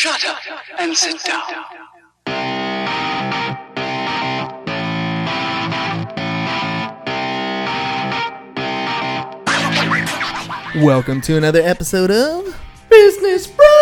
Shut up and sit down. Welcome to another episode of Business Bros.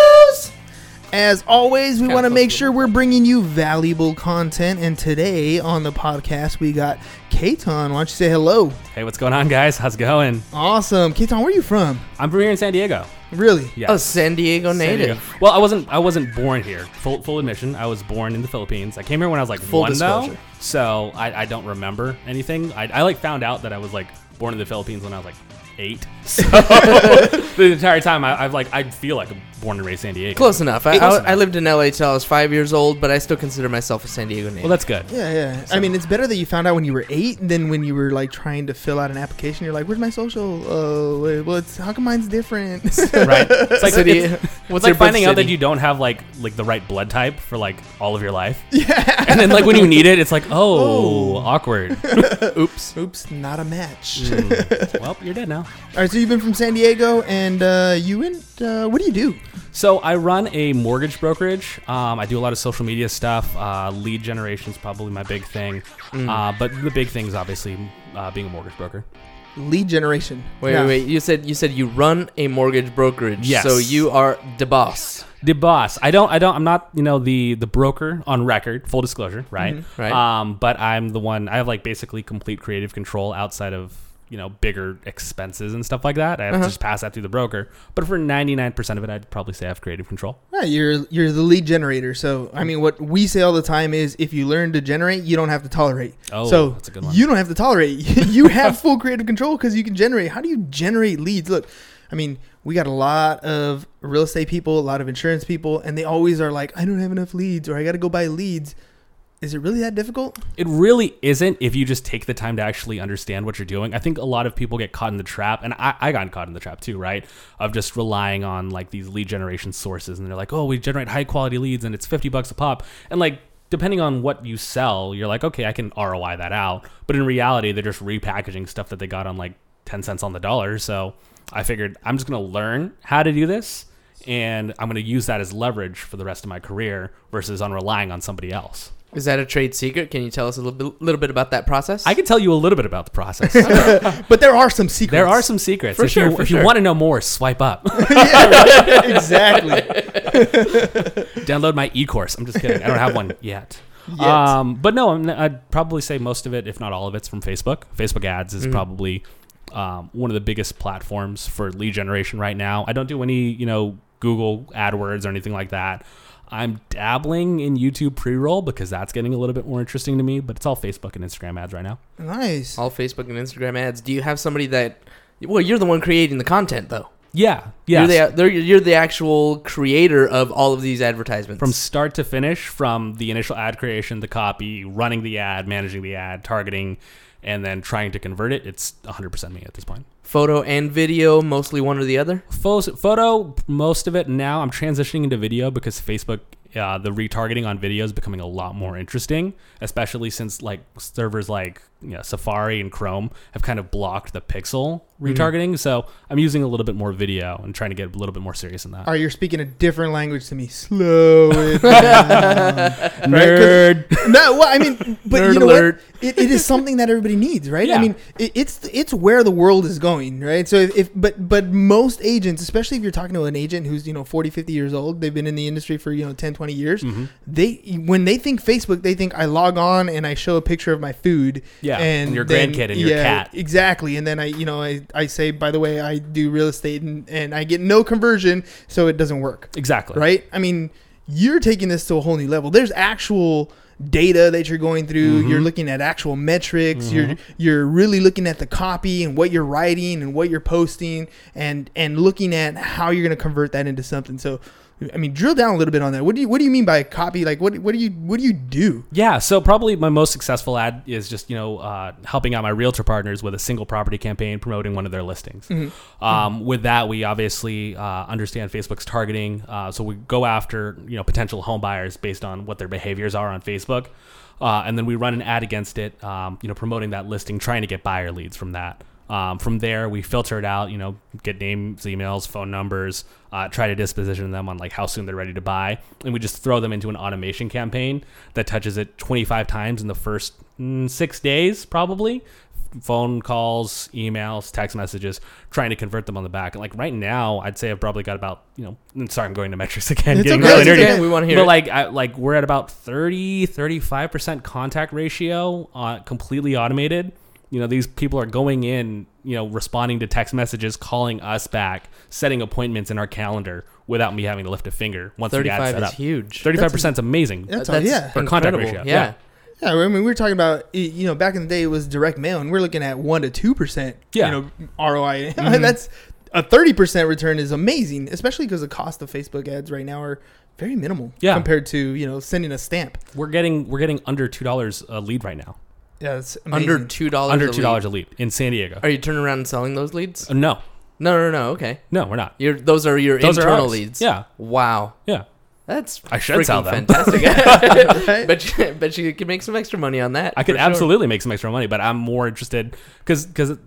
As always, we want to make sure we're bringing you valuable content. And today on the podcast, we got Katon. Why don't you say hello? Hey, what's going on, guys? How's it going? Awesome. Katon, where are you from? I'm from here in San Diego. Really? Yeah. A San Diego San Diego. native. Well, I wasn't. I wasn't born here. Full full admission. I was born in the Philippines. I came here when I was like Full one disclosure. though, so I, I don't remember anything. I, I like found out that I was like born in the Philippines when I was like eight. So the entire time I, I've like I feel like I'm born and raised San Diego. Close enough. I, Close I, enough. I lived in LA till I was five years old, but I still consider myself a San Diego native. Well, that's good. Yeah, yeah. I mean, it's better that you found out when you were eight than when you were like trying to fill out an application. You're like, "Where's my social?" Oh, wait, well, it's how come mine's different? right? It's like City- it's, what's it's your like finding birth out that you don't have like like the right blood type for like all of your life. Yeah. And then like when you need it, it's like oh, awkward. Oops. Oops, not a match. Mm. well, you're dead now. All right, so you've been from San Diego, and uh, you in? Uh, what do you do? So I run a mortgage brokerage. Um, I do a lot of social media stuff. Uh, lead generation is probably my big thing. Mm. Uh, but the big thing is obviously uh, being a mortgage broker. Lead generation. Wait, Now, wait, wait. You said you said you run a mortgage brokerage. Yes. So you are the boss. The boss. I don't. I don't. I'm not. You know the the broker on record. Full disclosure, right? Mhm. Right. Um, but I'm the one. I have like basically complete creative control outside of you know bigger expenses and stuff like that. I have Uh-huh. to just pass that through the broker. But for 99% of it, I'd probably say I have creative control. Yeah, you're you're the lead generator. So I mean, what we say all the time is, if you learn to generate, you don't have to tolerate. Oh, so that's a good one. you don't have to tolerate. you have full creative control because you can generate. How do you generate leads? Look, I mean, we got a lot of real estate people, a lot of insurance people, and they always are like, I don't have enough leads, or I got to go buy leads. Is it really that difficult? It really isn't if you just take the time to actually understand what you're doing. I think a lot of people get caught in the trap, and I, I got caught in the trap too, right? Of just relying on like these lead generation sources, and they're like, oh, we generate high quality leads, and it's 50 bucks a pop. And like, depending on what you sell, you're like, okay, I can ROI that out. But in reality, they're just repackaging stuff that they got on like 10 cents on the dollar. So I figured I'm just going to learn how to do this. And I'm going to use that as leverage for the rest of my career versus on relying on somebody else. Is that a trade secret? Can you tell us a little bit, little bit about that process? I can tell you a little bit about the process. But there are some secrets. there are some secrets. For if sure, you, for if you want to know more, swipe up. yeah, exactly. Download my e-course. I'm just kidding. I don't have one yet. Yet. Um, but no, I'm, I'd probably say most of it, if not all of it's from Facebook. Facebook ads Mm-hmm. is probably um, one of the biggest platforms for lead generation right now. I don't do any, you know, Google AdWords or anything like that. I'm dabbling in YouTube pre-roll because that's getting a little bit more interesting to me, but it's all Facebook and Instagram ads right now. Nice. all Facebook and Instagram ads. Do you have somebody that? Well, you're the one creating the content, though. Yeah, yeah. You're the, you're the actual creator of all of these advertisements. from start to finish, from the initial ad creation, the copy, running the ad, managing the ad, targeting, and then trying to convert it, it's 100% me at this point. photo and video, mostly one or the other. Photo, photo, most of it now. I'm transitioning into video because Facebook, uh, the retargeting on video is becoming a lot more interesting, especially since like servers like you know, Safari and Chrome have kind of blocked the pixel retargeting. So I'm using a little bit more video and trying to get a little bit more serious in that. Are you're speaking a different language to me? Slow it down. Nerd. no, well, I mean, but Nerd you know alert. what? It, it is something that everybody needs, right? I mean, it, it's it's where the world is going, right? So if, if but but most agents, especially if you're talking to an agent who's you know 40, 50 years old, they've been in the industry for you know 10, 20 years. Mm-hmm. They when they think Facebook, they think I log on and I show a picture of my food, Yeah, and and your then- grandkid and your yeah, cat. exactly. And then I you know I I say by the way I do real estate and and I get no conversion, so it doesn't work Exactly. right? I mean, you're taking this to a whole new level. There's actual data that you're going through. Mm-hmm. You're looking at actual metrics. You're you're really looking at the copy and what you're writing and what you're posting and and looking at how you're going to convert that into something. So, I mean, drill down a little bit on that. What do you what do you mean by a copy? Like what what do you what do you do? Yeah, so probably my most successful ad is just you know uh, helping out my realtor partners with a single property campaign promoting one of their listings. Um, with that, we obviously uh, understand Facebook's targeting, uh, so we go after you know potential home buyers based on what their behaviors are on Facebook, uh, and then we run an ad against it, um, you know promoting that listing, trying to get buyer leads from that. Um, from there, we filter it out. You know, get names, emails, phone numbers, uh, try to disposition them on like how soon they're ready to buy, and we just throw them into an automation campaign that touches it 25 times in the first mm, six days, probably. Phone calls, emails, text messages, trying to convert them on the back. And like right now, I'd say I've probably got about you know. Sorry, I'm going to metrics again. It's getting okay, really nerdy. okay. We wanna hear But it. like, I, like we're at about 30, 35 percent contact ratio, uh, completely automated. You know, these people are going in, you know, responding to text messages, calling us back, setting appointments in our calendar without me having to lift a finger. Once we got set is up, huge. thirty-five percent is amazing. That's, That's yeah. For contact incredible. ratio, Yeah. yeah. Yeah, I mean, we were talking about you know back in the day it was direct mail, and we're looking at one to two percent. Yeah. you know ROI. Mm-hmm. That's a thirty percent return is amazing, especially because the cost of Facebook ads right now are very minimal. Yeah. compared to you know sending a stamp. We're getting we're getting under two dollars a lead right now. Yeah, it's amazing. Under two dollars. Under two dollars a lead in San Diego. Are you turning around and selling those leads? Uh, no, No, no, no. Okay. no, we're not. You're, those are your Those internal ours. leads. Yeah, Wow. yeah. That's I should sell them. fantastic. Right? bet you, bet you could make some extra money on that. I could sure. absolutely make some extra money, but I'm more interested because because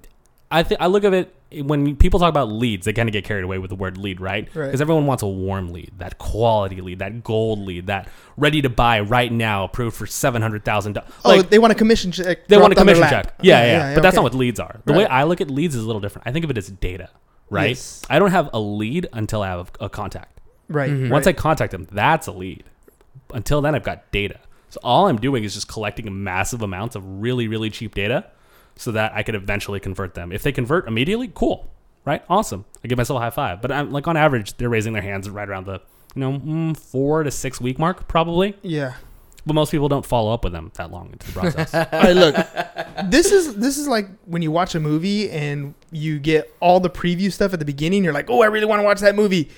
I think I look at it when people talk about leads, they kind of get carried away with the word lead, right? Right. Because everyone wants a warm lead, that quality lead, that gold lead, that ready to buy right now, approved for seven hundred thousand dollars. oh, they want a commission check. They want a dropped on their commission lap. check. Yeah, yeah. but that's not what leads are. The way I look at leads is a little different. I think of it as data, right? Yes. I don't have a lead until I have a contact. right. Mhm. Once I contact them, that's a lead. Until then, I've got data. So all I'm doing is just collecting massive amounts of really, really cheap data so that I could eventually convert them. If they convert immediately, cool, right? Awesome. I give myself a high five. But I'm like on average, they're raising their hands right around the you know mm, four to six week mark probably. yeah. But most people don't follow up with them that long into the process. All right, look. This is this is like when you watch a movie and you get all the preview stuff at the beginning. You're like, oh, I really want to watch that movie,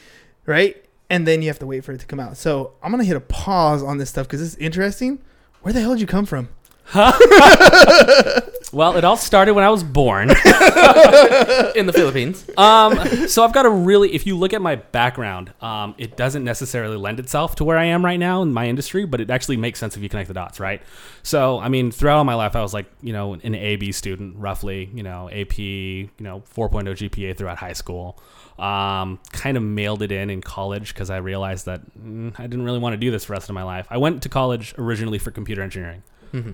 right? And then you have to wait for it to come out. So I'm gonna hit a pause on this stuff because it's interesting. Where the hell did you come from? well, it all started when I was born. in the Philippines. um, so I've got a really, if you look at my background, um, it doesn't necessarily lend itself to where I am right now in my industry, but it actually makes sense if you connect the dots, right? So, I mean, throughout all my life, I was like, you know, an AB student, roughly, you know, AP, you know, 4.0 GPA throughout high school. Um, kind of mailed it in in college because I realized that mm, I didn't really want to do this for the rest of my life. I went to college originally for computer engineering.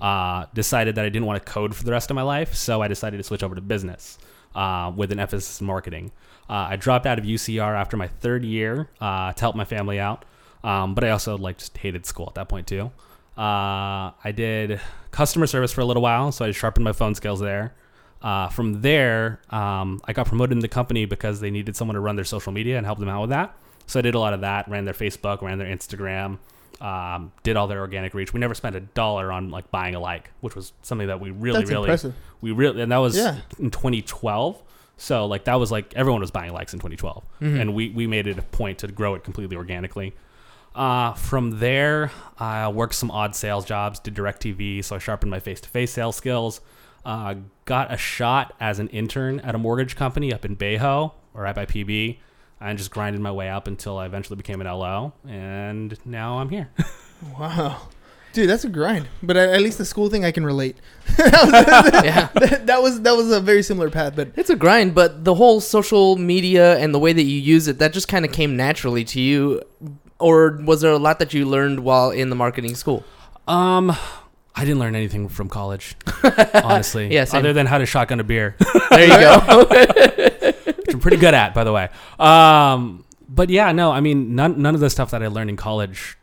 Uh, decided that I didn't want to code for the rest of my life, so I decided to switch over to business uh, with an emphasis in marketing. Uh, I dropped out of UCR after my third year uh, to help my family out, um, but I also like just hated school at that point too. Uh, I did customer service for a little while, so I sharpened my phone skills there. Uh, from there, um, I got promoted in the company because they needed someone to run their social media and help them out with that. So I did a lot of that, ran their Facebook, ran their Instagram, um, did all their organic reach. We never spent a dollar on like buying a like, which was something that we really, That's really, impressive. we really, and that was Yeah. in 2012. So like that was like everyone was buying likes in 2012, and we we made it a point to grow it completely organically. Uh, from there, I worked some odd sales jobs, did DirecTV, so I sharpened my face to face sales skills. Uh, got a shot as an intern at a mortgage company up in Bay Ho or right by PB, and just grinded my way up until I eventually became an LO, and now I'm here. Wow, dude, that's a grind. But at, at least the school thing, I can relate. yeah. that, that was that was a very similar path. But It's a grind, but the whole social media and the way that you use it, that just kind of came naturally to you. Or was there a lot that you learned while in the marketing school? Um, I didn't learn anything from college, honestly. Yeah, same. other than how to shotgun a beer. There you go. Which I'm pretty good at, by the way. Um, but yeah, no, I mean, none none of the stuff that I learned in college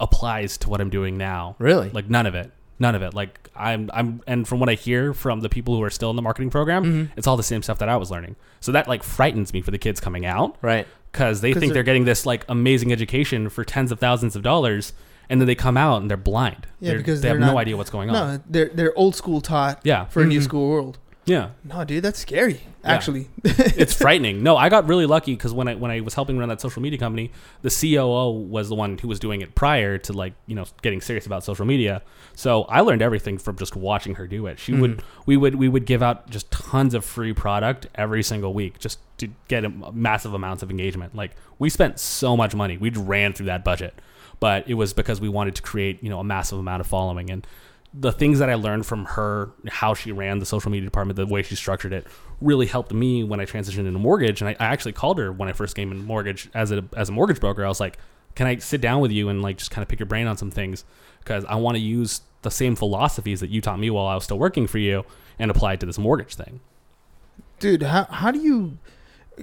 applies to what I'm doing now. really? Like none of it, none of it. Like I'm I'm and from what I hear from the people who are still in the marketing program, Mhm. it's all the same stuff that I was learning. So that like frightens me for the kids coming out right. because they 'Cause think they're- they're getting this like amazing education for tens of thousands of dollars, and then they come out and they're blind. Yeah, They're- because they have they're no idea what's going on. no, they're they're old school taught Yeah, for a new Mhm. school world. Yeah. No, dude, that's scary. Yeah. Actually, it's frightening. No, I got really lucky because when I when I was helping run that social media company, the COO was the one who was doing it prior to like you know getting serious about social media. So I learned everything from just watching her do it. She would mm-hmm. we would we would give out just tons of free product every single week just to get a, massive amounts of engagement. Like we spent so much money, we ran through that budget, but it was because we wanted to create you know a massive amount of following and the things that I learned from her, how she ran the social media department, the way she structured it, really helped me when I transitioned into mortgage. And I, I actually called her when I first came in mortgage as a as a mortgage broker. I was like, "Can I sit down with you and like just kind of pick your brain on some things? Because I want to use the same philosophies that you taught me while I was still working for you and apply it to this mortgage thing." dude. How how do you?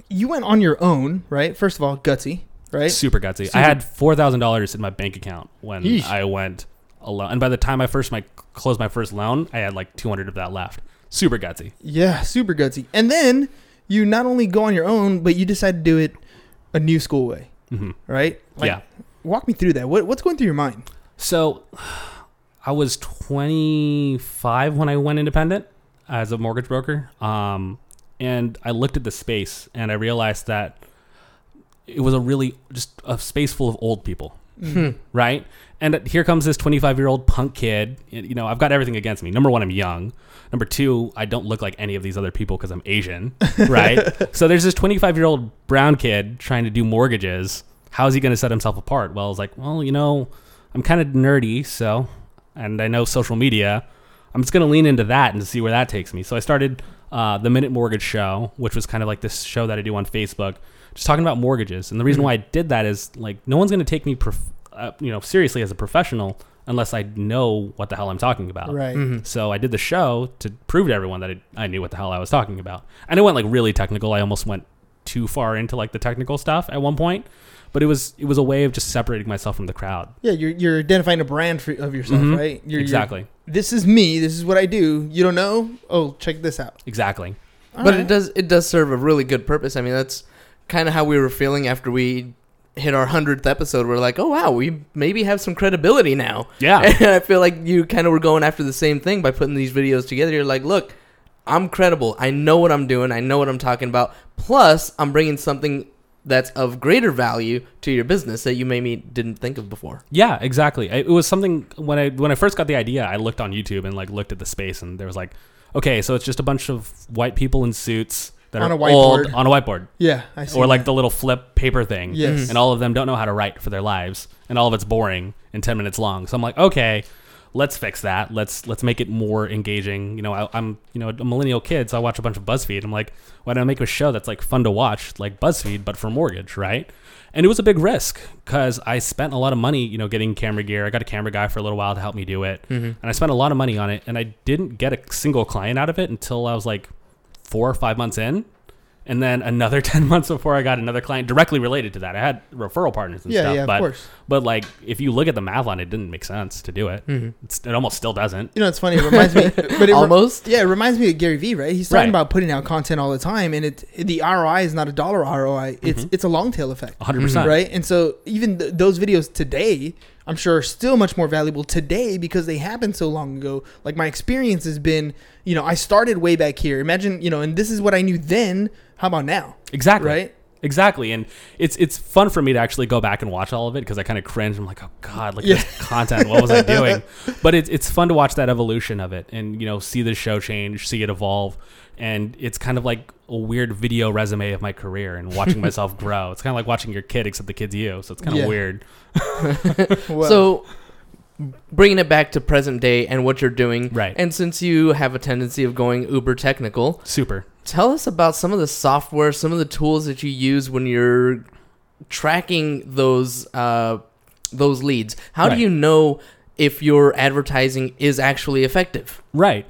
You went on your own, right? First of all, gutsy, right? Super gutsy. Super- I had four thousand dollars in my bank account when Yeesh. I went alone, and by the time I first my closed my first loan, I had like two hundred of that left. Super gutsy. Yeah, super gutsy. And then you not only go on your own, but you decide to do it a new school way, hmm right? Like, yeah. Walk me through that. What what's going through your mind? So I was 25 when I went independent as a mortgage broker. Um, and I looked at the space and I realized that it was a really just a space full of old people, Hmm. right? And here comes this 25 year old punk kid. You know, I've got everything against me. Number one, I'm young. Number two, I don't look like any of these other people because I'm Asian, right? so there's this 25 year old brown kid trying to do mortgages. How is he going to set himself apart? Well, I was like, well, you know, I'm kind of nerdy, so, and I know social media. I'm just going to lean into that and see where that takes me. So I started uh, the Minute Mortgage Show, which was kind of like this show that I do on Facebook, just talking about mortgages. And the reason why I did that is like no one's going to take me, prof- uh, you know, seriously as a professional unless I know what the hell I'm talking about. Right. Mhm. So I did the show to prove to everyone that I, I knew what the hell I was talking about. And it went like really technical. I almost went too far into like the technical stuff at one point, but it was it was a way of just separating myself from the crowd. Yeah, you're you're identifying a brand for, of yourself, Mhm. right? You're, you're- exactly. this is me. This is what I do. You don't know? Oh, check this out. Exactly. All but right. it does it does serve a really good purpose. I mean, that's kind of how we were feeling after we hit our hundredth episode. We're like, oh wow, we maybe have some credibility now. Yeah. And I feel like you kind of were going after the same thing by putting these videos together. You're like, look, I'm credible. I know what I'm doing. I know what I'm talking about. Plus, I'm bringing something that's of greater value to your business that you maybe didn't think of before. Yeah, exactly. I- It was something when I when I first got the idea, I looked on YouTube and like looked at the space, and there was like, okay, so it's just a bunch of white people in suits that On are a whiteboard. old on a whiteboard, yeah, I see. or like the little flip paper thing. yes, and all of them don't know how to write for their lives, and all of it's boring and ten minutes long. So I'm like, okay, let's fix that. Let's let's make it more engaging. You know, I, I'm you know a millennial kid, so I watch a bunch of BuzzFeed. I'm like, why don't I make a show that's like fun to watch, like BuzzFeed, but for mortgage, right? And it was a big risk because I spent a lot of money, you know, getting camera gear. I got a camera guy for a little while to help me do it, mm-hmm. and I spent a lot of money on it, and I didn't get a single client out of it until I was like four or five months in. And then another ten months before I got another client directly related to that. I had referral partners and yeah, stuff, yeah, of but course. But like if you look at the math on it, it didn't make sense to do it. Mhm. It's, it almost still doesn't. You know, it's funny. It reminds me, but it re- Almost. yeah, it reminds me of Gary Vee, right? He's talking Right. about putting out content all the time, and it the ROI is not a dollar ROI. It's Mhm. it's a long tail effect, 100 percent. right? And so even th- those videos today, I'm sure are still much more valuable today because they happened so long ago. Like my experience has been, you know, I started way back here. Imagine, you know, and this is what I knew then. How about now, Exactly. right? Exactly. And it's it's fun for me to actually go back and watch all of it because I kind of cringe. I'm like, oh god, look Yeah. this content. What was I doing? But it's it's fun to watch that evolution of it and you know see the show change, see it evolve, and it's kind of like a weird video resume of my career and watching myself grow. It's kind of like watching your kid, except the kid's you. So it's kind of Yeah. weird. Well, so bringing it back to present day and what you're doing Right. and since you have a tendency of going uber technical Super. Tell us about some of the software some of the tools that you use when you're tracking those uh, those leads how Right. do you know if your advertising is actually effective Right.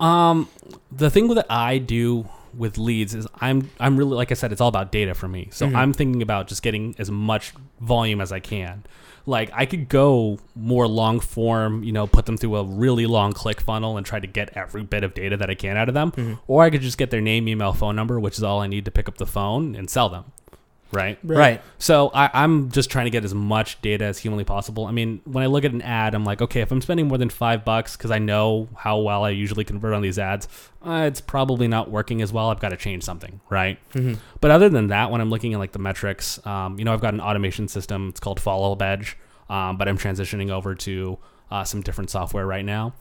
Um, the thing that I do with leads is I'm I'm really like I said, it's all about data for me. So Mhm. I'm thinking about just getting as much volume as I can. Like I could go more long form, you know, put them through a really long click funnel and try to get every bit of data that I can out of them, Mhm. or I could just get their name, email, phone number, which is all I need to pick up the phone and sell them. Right. Right. So I, I'm just trying to get as much data as humanly possible. I mean, when I look at an ad, I'm like, okay, if I'm spending more than five bucks because I know how well I usually convert on these ads, uh, it's probably not working as well. I've got to change something, right? Mhm. But other than that, when I'm looking at like the metrics, um, you know, I've got an automation system. It's called Follow Edge, um, but I'm transitioning over to uh, some different software right now.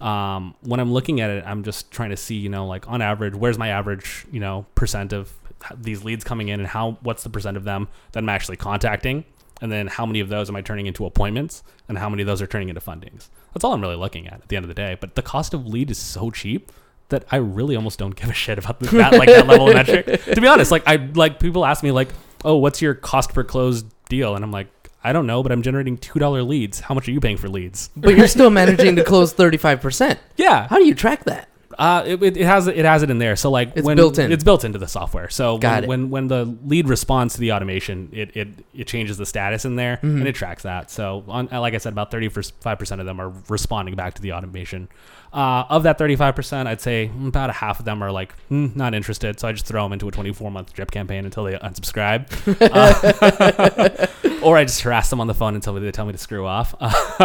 Um, when I'm looking at it, I'm just trying to see, you know, like on average, where's my average, you know, percent of h- these leads coming in, and how what's the percent of them that I'm actually contacting, and then how many of those am I turning into appointments, and how many of those are turning into fundings. That's all I'm really looking at at the end of the day. But the cost of lead is so cheap that I really almost don't give a shit about that like that level of metric. To be honest, like I like people ask me like, "Oh, what's your cost per closed deal?" And I'm like, "I don't know, but I'm generating two dollar leads. How much are you paying for leads?" But you're still managing to close 35%. Yeah, How do you track that? Uh, it, it, has it has it in there. So like It's when built in. it's built into the software. So when, when when the lead responds to the automation, it it, it changes the status in there Mm-hmm. and it tracks that. So on like I said, about thirty five percent of them are responding back to the automation. Uh, of that thirty five percent, I'd say about a half of them are like mm, not interested. So I just throw them into a twenty four month drip campaign until they unsubscribe, Uh, or I just harass them on the phone until they tell me to screw off.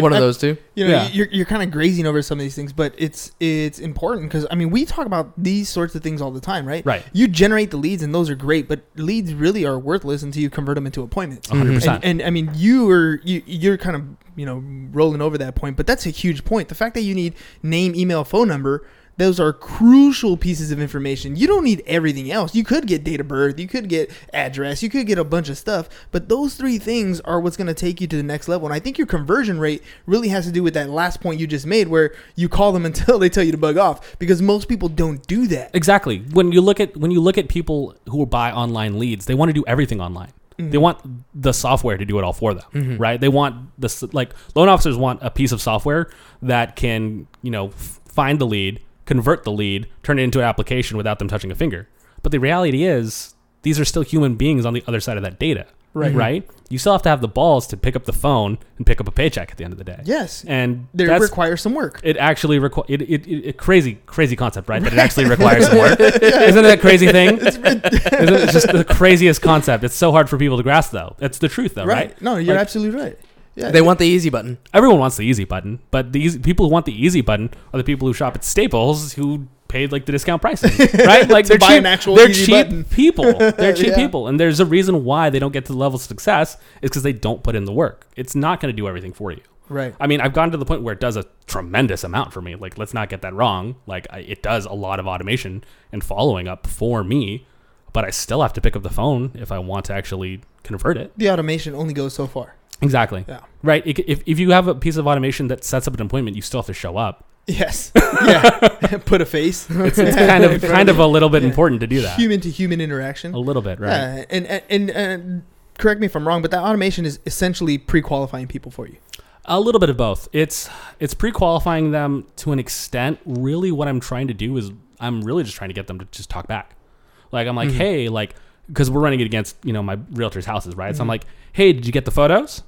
One of those two. You know, Yeah. you're, you're kind of grazing over some of these things, but it's it's important because I mean we talk about these sorts of things all the time, right? Right. You generate the leads, and those are great, but leads really are worthless until you convert them into appointments. 100%. And, and I mean, you are you you're kind of you know rolling over that point, but that's a huge point. The fact that you need name, email, phone number. Those are crucial pieces of information. You don't need everything else. You could get date of birth, you could get address, you could get a bunch of stuff, but those three things are what's going to take you to the next level. And I think your conversion rate really has to do with that last point you just made, where you call them until they tell you to bug off, because most people don't do that. Exactly. When you look at when you look at people who buy online leads, they want to do everything online. They mm-hmm. want the software to do it all for them, mm-hmm. right? They want the like loan officers want a piece of software that can you know f- find the lead, convert the lead, turn it into an application without them touching a finger. But the reality is, these are still human beings on the other side of that data, Right. Right. You still have to have the balls to pick up the phone and pick up a paycheck at the end of the day. Yes, and they that's require some work. it actually requires it, it, it, it crazy crazy concept right that it actually requires some work isn't that a crazy thing isn't it just the craziest concept it's so hard for people to grasp though it's the truth though right, right? No, you're Like, absolutely right. Yeah, They want the easy button. everyone wants the easy button but the easy, people who want the easy button are the people who shop at staples who paid like the discount prices right like To they're buy cheap an actual they're easy cheap button. people they're cheap Yeah. people and there's a reason why they don't get to the level of success is because they don't put in the work it's not going to do everything for you right. I mean, I've gotten to the point where it does a tremendous amount for me. Like, let's not get that wrong. Like, I, it does a lot of automation and following up for me, but I still have to pick up the phone if I want to actually convert it. The automation only goes so far. Exactly. Yeah. Right. It- If, if you have a piece of automation that sets up an appointment, you still have to show up. Yes. Yeah. Put a face. It's, it's kind of kind of a little bit important to do that. Human to human interaction. A little bit, right? Yeah, and and, and and correct me if I'm wrong, but that automation is essentially pre-qualifying people for you. A little bit of both. It's it's pre-qualifying them to an extent. Really, what I'm trying to do is I'm really just trying to get them to just talk back. Like I'm like, Mm-hmm. hey, like because we're running it against you know my realtors' houses, right? Mm-hmm. So I'm like, hey, did you get the photos?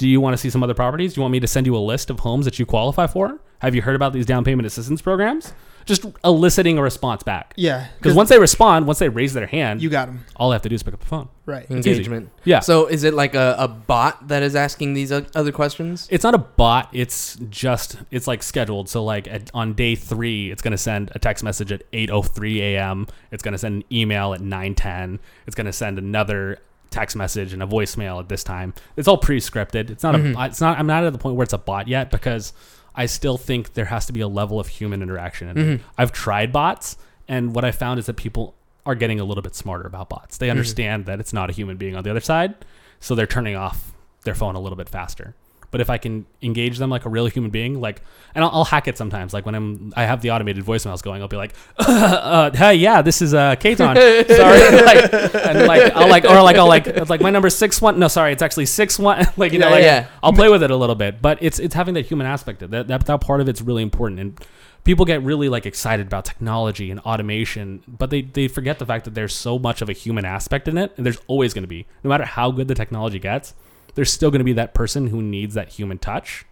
Do you want to see some other properties? Do you want me to send you a list of homes that you qualify for? Have you heard about these down payment assistance programs? Just eliciting a response back. Yeah, Because once they respond, once they raise their hand, you got them all I have to do is pick up the phone. right. It's easy. Engagement. Yeah. So is it like a, a bot that is asking these other questions? It's not a bot. It's just it's like scheduled. So like at, on day three, it's gonna send a text message at eight oh three a.m. It's gonna send an email at nine ten. It's gonna send another text message and a voicemail at this time. It's all pre-scripted. It's not a. Mm-hmm. It's not. I'm not at the point where it's a bot yet because I still think there has to be a level of human interaction. And mm-hmm. I've tried bots, and what I found is that people are getting a little bit smarter about bots. They mm-hmm. understand that it's not a human being on the other side, so they're turning off their phone a little bit faster. But if I can engage them like a real human being, like, and I'll, I'll hack it sometimes. Like when I'm, I have the automated voicemails going. I'll be like, uh, "Hey, yeah, this is uh, Katon. Sorry." like, and like, I'll like, or like, I'll like, it's like my number six one. No, sorry, it's actually six one. like, you know, Yeah, like, yeah. I'll play with it a little bit. But it's it's having that human aspect. That that that part of it's really important. And people get really like excited about technology and automation, but they they forget the fact that there's so much of a human aspect in it, and there's always going to be, no matter how good the technology gets, there's still going to be that person who needs that human touch,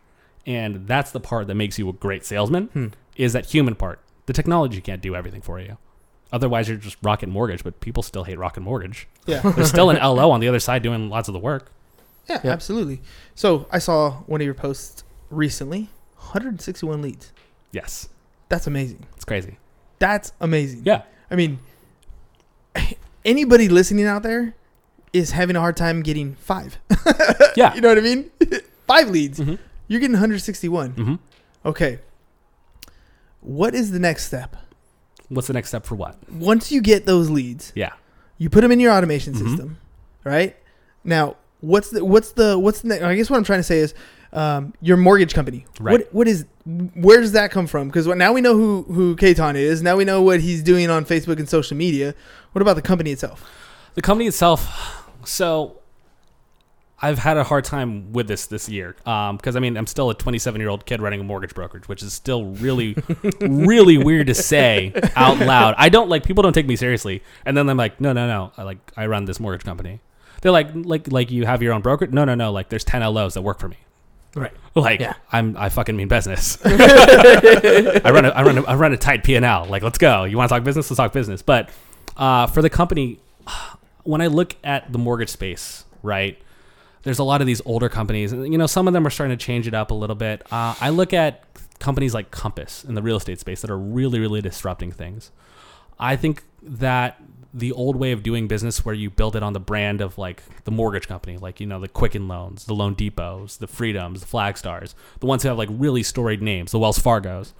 and that's the part that makes you a great salesman. Hmm. Is that human part? The technology can't do everything for you. Otherwise, you're just Rocket Mortgage, but people still hate Rocket Mortgage. Yeah. There's still an LO on the other side doing lots of the work. Yeah, Yeah. absolutely. So I saw one of your posts recently. 161 leads. Yes, That's amazing. it's crazy. That's amazing. Yeah, I mean, anybody listening out there is having a hard time getting five. yeah. you know what I mean? five leads. Mhm. You're getting 161. hmm Okay. What is the next step? What's the next step for what? Once you get those leads, Yeah. you put them in your automation Mhm. system, right? Now, what's the what's the what's the I guess what I'm trying to say is um, your mortgage company. Right. What what is where does that come from? Because now we know who who Katon is. Now we know what he's doing on Facebook and social media. What about the company itself? The company itself, so I've had a hard time with this this year because I mean I'm still a 27 year old kid running a mortgage brokerage, which is still really, really weird to say out loud. I don't like people don't take me seriously, and then I'm like, no, no, no, I like I run this mortgage company. They're like, like, like you have your own broker? No, no, no. Like there's 10 LOs that work for me. Right. Like Yeah. I'm, I fucking mean business. I run, a, I run, a, I run a tight P and L. Like, let's go. You want to talk business? Let's talk business. But uh, for the company, when I look at the mortgage space, right, there's a lot of these older companies, and you know, some of them are starting to change it up a little bit. Uh, I look at companies like Compass in the real estate space that are really, really disrupting things. I think that the old way of doing business where you build it on the brand of like the mortgage company, like you know the Quicken Loans, the Loan Depots, the Freedoms, the Flagstars, the ones who have like really storied names, the Wells Fargos.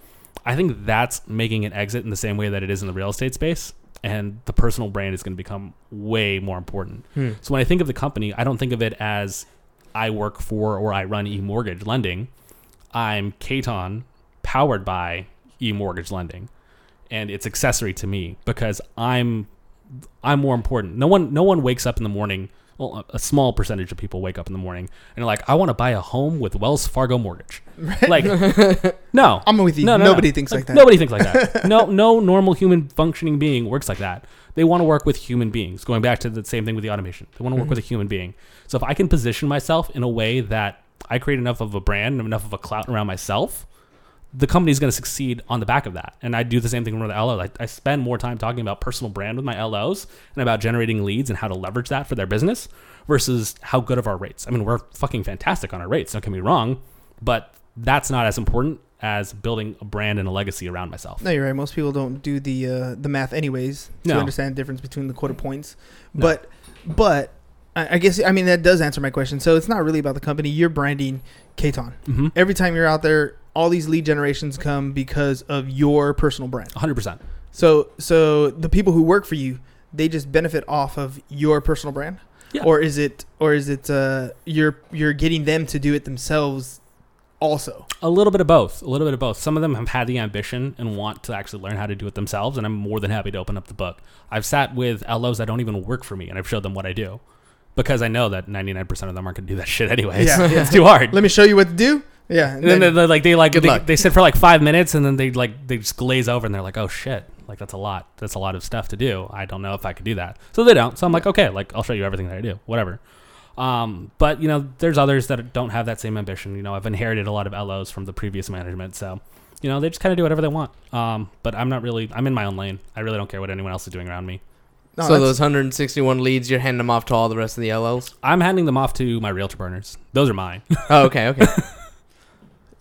I think that's making an exit in the same way that it is in the real estate space, and the personal brand is going to become way more important. Hmm. So when I think of the company, I don't think of it as I work for or I run e-mortgage lending. I'm Katon, powered by e-mortgage lending, and it's accessory to me because I'm I'm more important. No one no one wakes up in the morning. Well, a small percentage of people wake up in the morning and are like, I want to buy a home with Wells Fargo mortgage. Right? Like, no, I'm with you. No, no, Nobody no. thinks like that. Nobody thinks like that. no, no normal human functioning being works like that. They want to work with human beings. Going back to the same thing with the automation, they want to work Mm-hmm. with a human being. So if I can position myself in a way that I create enough of a brand and enough of a clout around myself, the company's going to succeed on the back of that. And I do the same thing with the LOs. I, I spend more time talking about personal brand with my LOs and about generating leads and how to leverage that for their business versus how good of our rates. I mean, we're fucking fantastic on our rates. Don't get me wrong, but that's not as important as building a brand and a legacy around myself. No, you're right. Most people don't do the uh, the math anyways to No. understand the difference between the quarter points. No. But but I I guess I mean that does answer my question. So it's not really about the company. You're branding Katon. Mm-hmm. Every time you're out there, all these lead generations come because of your personal brand. 100%. So so the people who work for you, they just benefit off of your personal brand. Yeah. Or is it or is it uh, you're you're getting them to do it themselves also? A little bit of both. A little bit of both. Some of them have had the ambition and want to actually learn how to do it themselves, and I'm more than happy to open up the book. I've sat with LOs that don't even work for me, and I've showed them what I do because I know that 99% of them aren't going to do that shit anyways. Yeah, yeah. it's too hard. Let me show you what to do. Yeah. And then, they like they like they, they sit for like five minutes and then they like they just glaze over and they're like oh shit. Like that's a lot. That's a lot of stuff to do. I don't know if I could do that. So they don't. So I'm like okay like I'll show you everything that I do. Whatever. Um, but you know there's others that don't have that same ambition. You know I've inherited a lot of LOs from the previous management so you know they just kind of do whatever they want. Um, but I'm not really I'm in my own lane. I really don't care what anyone else is doing around me No, so that's- those 161 leads, you're handing them off to all the rest of the LLs. I'm handing them off to my realtor partners those are mine Oh, okay, okay.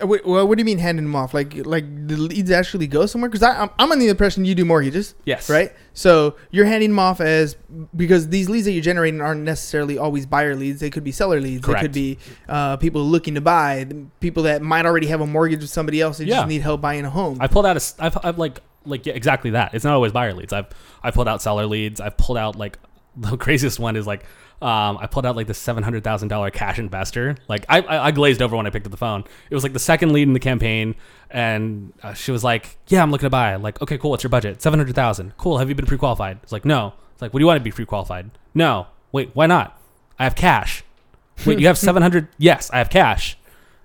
Uh, Wait, well, what do you mean handing them off? Like, like the leads actually go somewhere? Because I'm, I'm on the impression you do mortgages, yes right? So you're handing them off as because these leads that you're generating aren't necessarily always buyer leads. They could be seller leads. Correct. They could be uh, people looking to buy, people that might already have a mortgage with somebody else. They Yeah. just need help buying a home. I pulled out a, s- I've, I've like, like yeah, exactly that. It's not always buyer leads. I've, I've pulled out seller leads. I've pulled out like the craziest one is like, um, I pulled out like the seven hundred thousand dollar cash investor. Like I, I, I glazed over when I picked up the phone. It was like the second lead in the campaign, and uh, she was like, "Yeah, I'm looking to buy." Like, okay, cool. What's your budget? Seven hundred thousand. Cool. Have you been pre-qualified? It's like, no. It's like, what do you want to be pre-qualified? No. Wait, why not? I have cash. Wait, you have seven hundred? Yes, I have cash.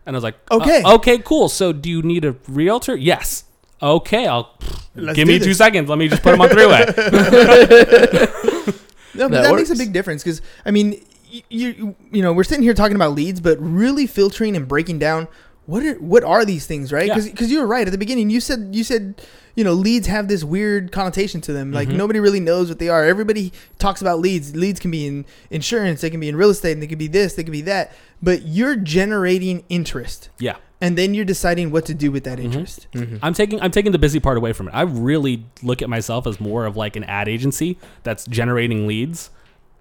And I was like, Okay. "Uh, okay, cool. So do you need a realtor? Yes. Okay, I'll Let's give do me two seconds. Let me just put them on three way. No, but That that, makes a big difference because I mean, y- you you know, we're sitting here talking about leads, but really filtering and breaking down what are what are these things, right? Yeah. Because you were right at the beginning. You said you said you know leads have this weird connotation to them. Like Mhm. nobody really knows what they are. Everybody talks about leads. Leads can be in insurance, they can be in real estate, and they can be this, they can be that. But you're generating interest, Yeah. And then you're deciding what to do with Mm-hmm. that interest. I'm taking I'm taking the busy part away from it. I really look at myself as more of like an ad agency that's generating leads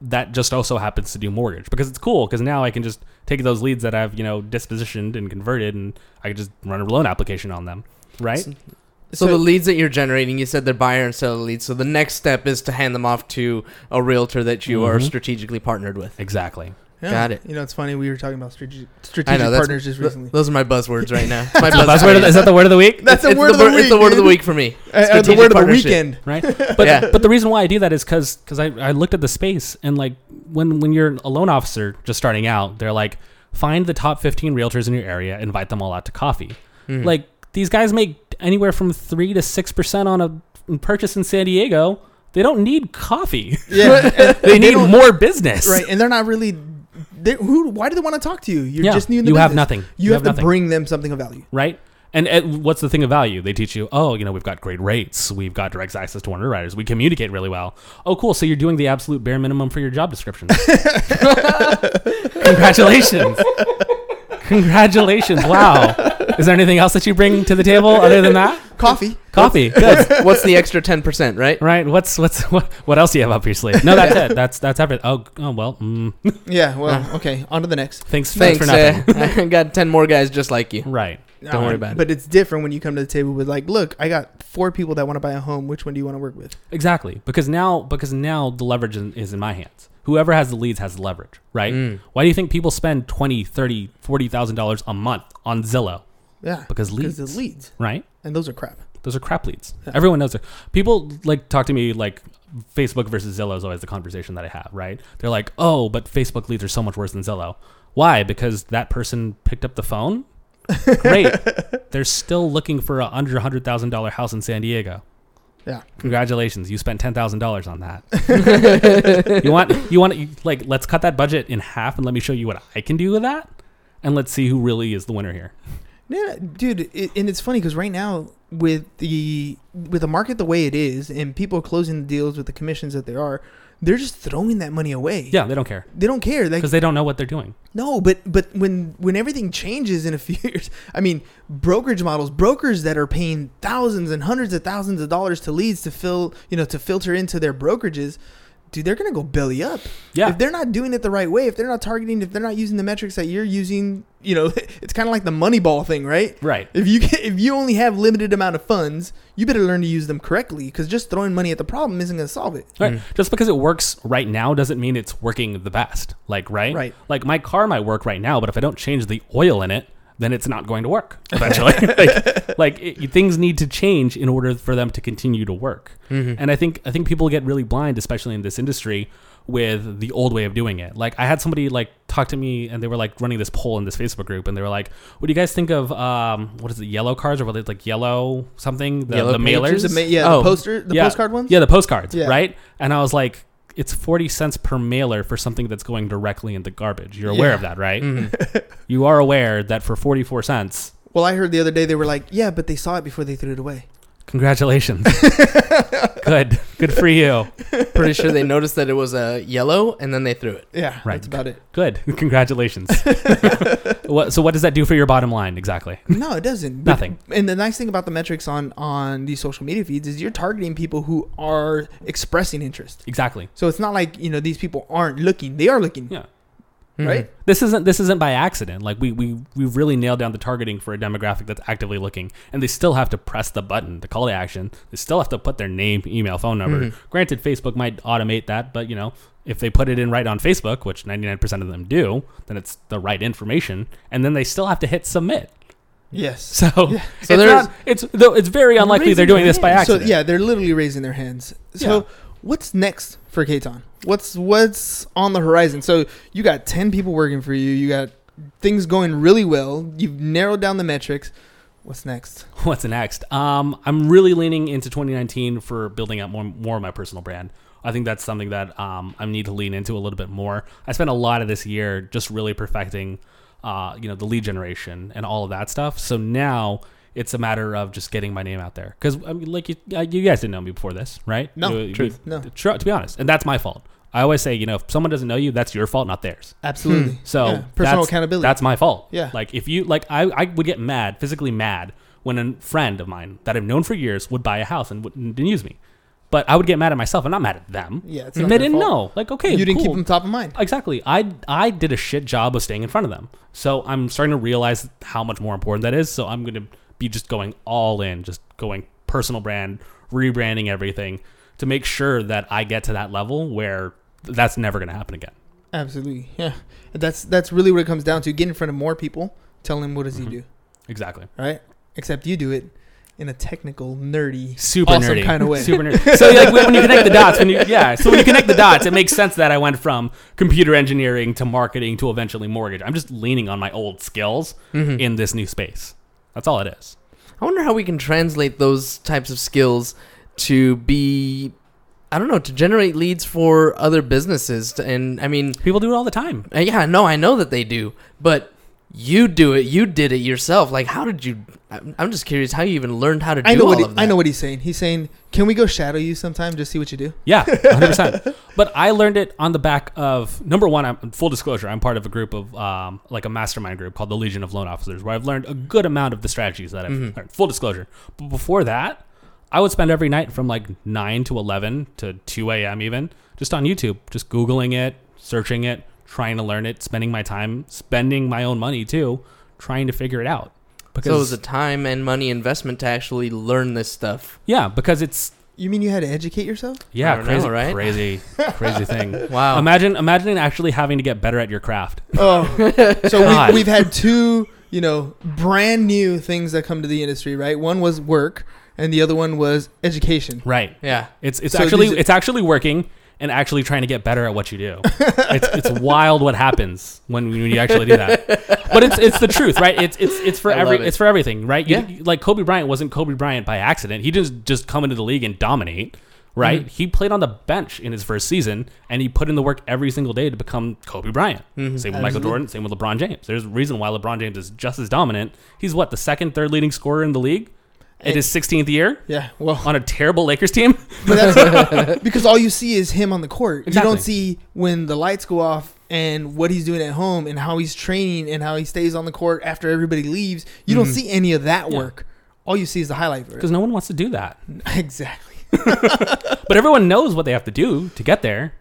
that just also happens to do mortgage because it's cool because now I can just take those leads that I've you know dispositioned and converted and I can just run a loan application on them, right? So, So- the leads that you're generating, you said they're buyer and seller leads. So the next step is to hand them off to a realtor that you are Mhm. strategically partnered with. Exactly. Yeah. Got it. You know, it's funny. We were talking about strategic, strategic know partners just th- recently. those are my buzzwords right now. My buzzword the- is that the word of the week? That's the It's word of the word- week. It's the word of the week for me. Uh, uh, the word of the weekend. right? But Yeah. but the reason why I do that is because because I, I looked at the space and like when when you're a loan officer just starting out, they're like find the top 15 realtors in your area, invite them all out to coffee. Mhm. Like these guys make anywhere from three to six percent on a purchase in San Diego. They don't need coffee. Yeah, and- they need more business. right, and they're not really. They, who? Why do they want to talk to you? You're Yeah, just new in the you have nothing. You, You have, have to bring them something of value. right? And uh, what's the thing of value? They teach you, oh, you know, we've got great rates, we've got direct access to underwriters, we communicate really well. Oh, cool. So you're doing the absolute bare minimum for your job description. Congratulations. Congratulations. Wow. Is there anything else that you bring to the table other than that? Coffee. Coffee. Good. What's the extra ten percent? Right. Right. What's what's what, what else do you have up your sleeve? No, that's it. That's that's everything. Oh, oh well. Mm, Yeah. Well. Okay. On to the next. thanks, Thanks. thanks for nothing. uh, I got ten more guys just like you. right. Don't worry about it. But it's different when you come to the table with like, look, I got four people that want to buy a home. Which one do you want to work with? Exactly. Because now because now the leverage is- is in my hands. Whoever has the leads has the leverage, right? Mm. Why do you think people spend 20, 30, 40,000 dollars a month on Zillow? Yeah. Because Because leads, the leads, right? and those are crap. Those are crap leads. Yeah. Everyone knows it. People like talk to me like Facebook versus Zillow is always the conversation that I have, right? They're like, "Oh, but Facebook leads are so much worse than Zillow." Why? Because that person picked up the phone? Great. They're still looking for a under $100,000 house in San Diego. Yeah. Congratulations, you spent ten thousand dollars on that. you want you want like let's cut that budget in half and let me show you what I can do with that, and let's see who really is the winner here. Yeah, dude, it, and it's funny because right now with the with the market the way it is, and people closing the deals with the commissions that there are, they're just throwing that money away. Yeah, they don't care they don't care. Like because they don't know what they're doing. no, but but when when everything changes in a few years, I mean, brokerage models, brokers that are paying thousands and hundreds of thousands of dollars to leads to fill, you know, to filter into their brokerages. Dude, they're gonna go belly up. Yeah, If they're not doing it the right way, if they're not targeting, if they're not using the metrics that you're using, you know, it's kind of like the Moneyball thing, right? right. If you can, if you only have limited amount of funds, you better learn to use them correctly because just throwing money at the problem isn't going to solve it. Right. Mm. Just because it works right now doesn't mean it's working the best. Like, right? Right. Like my car might work right now, but if I don't change the oil in it, then it's not going to work eventually. like, like it, things need to change in order for them to continue to work. Mhm. And I think I think people get really blind, especially in this industry, with the old way of doing it. Like I had somebody like talk to me, and they were like running this poll in this Facebook group, and they were like, "What do you guys think of um, what is it, yellow cards or what is it, like yellow something, the, Yellow the mailers?" The ma- yeah, Oh. the poster, the Yeah. postcard ones. Yeah, the postcards, Yeah. right? And I was like, it's 40 cents per mailer for something that's going directly into garbage. You're aware Yeah. of that, right? Mhm. You are aware that for 44 cents, Well, I heard the other day they were like, yeah, but they saw it before they threw it away. Congratulations. Good. Good for you. Pretty sure they noticed that it was a uh, yellow and then they threw it. Yeah, Right. that's about it. Good. Congratulations. what, so what does that do for your bottom line exactly? No, it doesn't. But- Nothing. And the nice thing about the metrics on on these social media feeds is you're targeting people who are expressing interest. Exactly. So it's not like you know these people aren't looking; they are looking, Yeah. Mhm. right? This isn't this isn't by accident. Like we we we've really nailed down the targeting for a demographic that's actively looking, and they still have to press the button, the call to action. They still have to put their name, email, phone number. Mhm. Granted, Facebook might automate that, but you know if they put it in right on Facebook, which 99% of them do, then it's the right information, and then they still have to hit submit. Yes. So, Yeah. it's So there's- not, it's though it's very unlikely they're doing this by hand. So accident. yeah, they're literally raising their hands. So Yeah. what's next for Katon? What's what's on the horizon? So you got ten people working for you. You got things going really well. You've narrowed down the metrics. What's next? What's next? Um, I'm really leaning into 2019 for building out more more of my personal brand. I think that's something that um, I need to lean into a little bit more. I spent a lot of this year just really perfecting, uh, you know, the lead generation and all of that stuff. So now it's a matter of just getting my name out there. Because I mean, like you, you guys didn't know me before this, right? No, You- truth, no. tr- to be honest, and that's my fault. I always say, you know, if someone doesn't know you, that's your fault, not theirs. Absolutely. So Yeah, personal that's- accountability. That's my fault. Yeah. Like if you like, I I would get mad, physically mad, when a friend of mine that I've known for years would buy a house and wouldn't didn't use me. But I would get mad at myself. I'm not mad at them. yeah, it's And not they didn't fault. know. Like, okay, You didn't keep cool. them top of mind. Exactly. I I did a shit job of staying in front of them. So I'm starting to realize how much more important that is. So I'm going to be just going all in, just going personal brand, rebranding everything to make sure that I get to that level where that's never going to happen again. Absolutely. Yeah. That's that's really what it comes down to. Get in front of more people. Tell them what does Mhm. he do, Exactly. right? Except you do it in a technical, nerdy, Super awesome nerdy. kind of way. Super nerdy. So like when you connect the dots, when you yeah, so when you connect the dots, it makes sense that I went from computer engineering to marketing to eventually mortgage. I'm just leaning on my old skills Mhm. in this new space. That's all it is. I wonder how we can translate those types of skills to be, I don't know, to generate leads for other businesses. To- And I mean, People do it all the time. uh, yeah, no, I know that they do, but you do it. You did it yourself. Like, how did you? I'm I'm just curious how you even learned how to do I know all what he, of that. I know what he's saying. He's saying, "Can we go shadow you sometime? Just see what you do." Yeah, 100%. But I learned it on the back of number one, I'm full disclosure, I'm part of a group of um, like a mastermind group called the Legion of Loan Officers, where I've learned a good amount of the strategies that I've Mhm. learned. Full disclosure. But before that, I would spend every night from like 9 to 11 to 2 a.m. even just on YouTube, just Googling it, searching it, trying to learn it, spending my time, spending my own money too, trying to figure it out. so it was a time and money investment to actually learn this stuff. yeah, because it's You mean you had to educate yourself? yeah, don't crazy, know, right? crazy, crazy thing. Wow. Imagine, imagine actually having to get better at your craft. Oh, so God. we, we've had two, you know, brand new things that come to the industry, right? One was work, and the other one was education. Right. yeah. It's it's So actually these- it's actually working and actually trying to get better at what you do. it's it's wild what happens when, when you actually do that. But it's it's the truth, right? It's it's it's for I every it. it's for everything, right? You, Yeah. like Kobe Bryant wasn't Kobe Bryant by accident. He didn't just come into the league and dominate, right? Mhm. He played on the bench in his first season and he put in the work every single day to become Kobe Bryant. Mhm. Same with Michael Jordan, same with LeBron James. There's a reason why LeBron James is just as dominant. He's what, the second, third leading scorer in the league? It And- is 16th year Yeah, well, on a terrible Lakers team. but that's because all you see is him on the court. Exactly. You don't see when the lights go off and what he's doing at home and how he's training and how he stays on the court after everybody leaves. You don't Mhm. see any of that Yeah. work. All you see is the highlight for because no one wants to do that. Exactly. But everyone knows what they have to do to get there,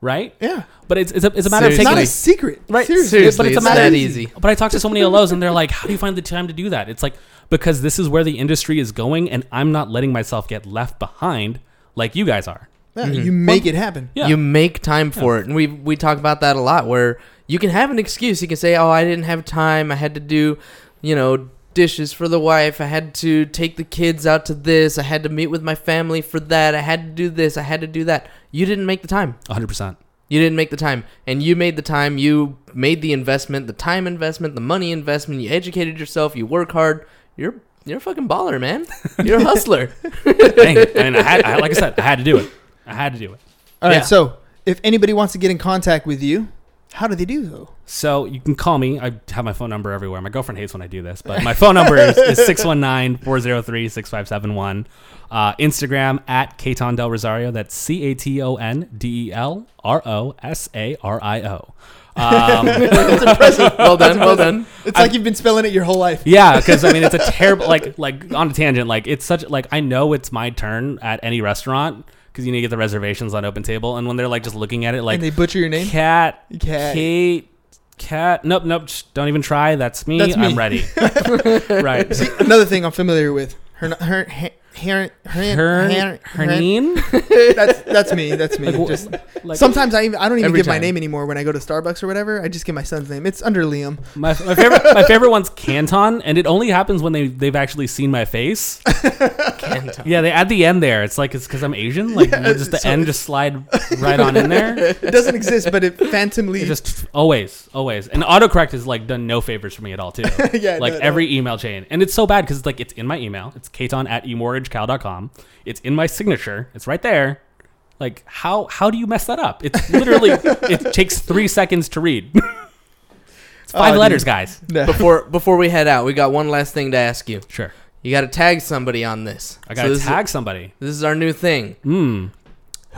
right? Yeah. But it's it's a, it's a matter It's of taking. It's not a secret. Right, Seriously. Seriously, but it's a it's matter that of- easy. But I talk to so many LOs and they're like, "How do you find the time to do that?" It's like because this is where the industry is going, and I'm not letting myself get left behind like you guys are. Yeah, Mhm. You make it happen. Yeah. You make time for it, and we we talk about that a lot. Where you can have an excuse. You can say, "Oh, I didn't have time. I had to do, you know, dishes for the wife. I had to take the kids out to this. I had to meet with my family for that. I had to do this. I had to do that." You didn't make the time. 100. percent You didn't make the time, and you made the time. You made the investment, the time investment, the money investment. You educated yourself. You work hard. You're you're a fucking baller, man. You're a hustler. Dang, I mean, I had, I, like I said, I had to do it. I had to do it. All right. Yeah. So if anybody wants to get in contact with you, how do they do so? So you can call me. I have my phone number everywhere. My girlfriend hates when I do this, but my phone number is, is 619-403-6571. Uh, Instagram at Katon Del Rosario. That's E C-A-T-O-N-D-E-L-R-O-S-A-R-I-O. Um, well done, well done. It's like you've been spelling it your whole life. yeah, because I mean, it's a terrible, like, like on a tangent, like it's such, like I know it's my turn at any restaurant because you need to get the reservations on Open Table, and when they're like just looking at it, like and they butcher your name. cat, Cat. Kate, cat. Nope, nope. Just don't even try. That's me. That's me. I'm ready. right. See, another thing I'm familiar with. Her, her, her, her, her, Her, her, That's that's me. That's me. Like, just Like, sometimes I even, I don't even Every give my name anymore when I go to Starbucks or whatever. I just give my son's name. It's under Liam. my, my favorite my favorite one's Canton, and it only happens when they they've actually seen my face. Canton. Yeah, they at the end there. It's like it's because I'm Asian. Like Yeah, just the so- end just slide right on in there. It doesn't exist, but it phantomly. It just always always and autocorrect has like done no favors for me at all too. yeah, like no, no. every email chain. And it's so bad because it's like it's in my email. It's Katon at emortgagecal.com. It's in my signature. It's right there. Like how how do you mess that up? It's literally it takes three seconds to read. it's five Oh, letters, dude. guys. No. Before before we head out, we got one last thing to ask you. Sure. You got to tag somebody on this. I gotta this is- tag somebody. this is our new thing. Hmm.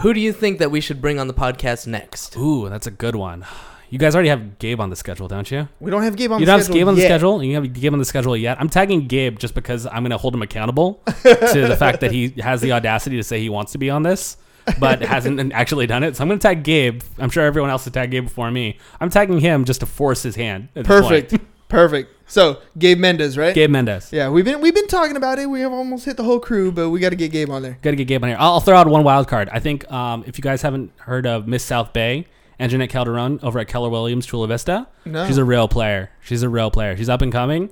Who do you think that we should bring on the podcast next? Ooh, that's a good one. You guys already have Gabe on the schedule, don't you? we don't have Gabe on the schedule. You don't have schedule Gabe on the yet. schedule. You have Gabe on the schedule yet. I'm tagging Gabe just because I'm going to hold him accountable to the fact that he has the audacity to say he wants to be on this, but hasn't actually done it. So I'm going to tag Gabe. I'm sure everyone else has tagged Gabe before me. I'm tagging him just to force his hand. at this Perfect. point. Perfect. So Gabe Mendez, right? Gabe Mendez. Yeah, we've been we've been talking about it. We have almost hit the whole crew, but we got to get Gabe on there. Got to get Gabe on here. I'll, I'll throw out one wild card. I think um, if you guys haven't heard of Miss South Bay and Jeanette Calderon over at Keller Williams Chula Vista. No. She's a real player. She's a real player. She's up and coming.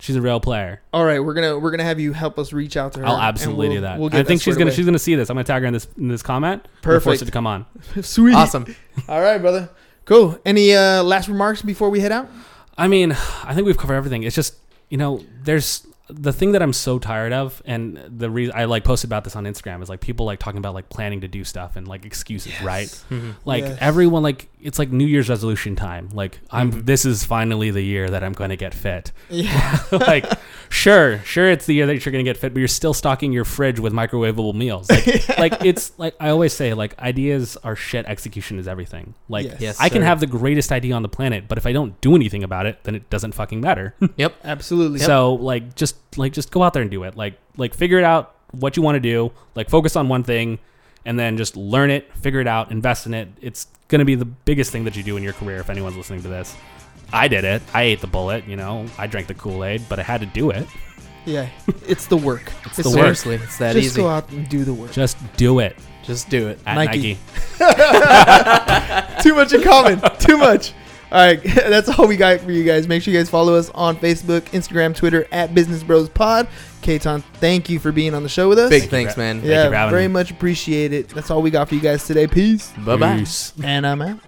She's a real player. All right, we're gonna we're gonna have you help us reach out to her. I'll absolutely we'll- do that. We'll I think that she's gonna away. she's gonna see this. I'm gonna tag her in this in this comment. We'll Force Perfect. it to come on. Sweet. Awesome. All right, brother. Cool. Any uh, last remarks before we head out? I mean, I think we've covered everything. It's just you know, there's the thing that I'm so tired of, and the reason I like posted about this on Instagram is like people like talking about like planning to do stuff and like excuses, right? Like Yes. everyone, like it's like New Year's resolution time. Like I'm, Mm-hmm. this is finally the year that I'm going to get fit. Yeah. like, sure, sure, it's the year that you're going to get fit, but you're still stocking your fridge with microwavable meals. Like, like it's like I always say, like ideas are shit. Execution is everything. Like Yes. Yes, I can have the greatest idea on the planet, but if I don't do anything about it, then it doesn't fucking matter. Yep. Absolutely. So like just like just go out there and do it. Like like figure it out what you want to do. Like focus on one thing and then just learn it, figure it out, invest in it. It's going to be the biggest thing that you do in your career if anyone's listening to this. I did it. I ate the bullet, you know. I drank the Kool-Aid, but I had to do it. yeah, it's the work. It's, the work. Seriously, it's that Just easy. go out and do the work. Just do it Just do it. at Nike. Nike. Too much in common. Too much. All right, that's all we got for you guys. Make sure you guys follow us on Facebook, Instagram, Twitter at Business Bros Pod. Katon, thank you for being on the show with us. Big you thanks, for- man. Thank you yeah, for having very me. much appreciate it. That's all we got for you guys today. Peace. Bye bye. Peace. And I'm out.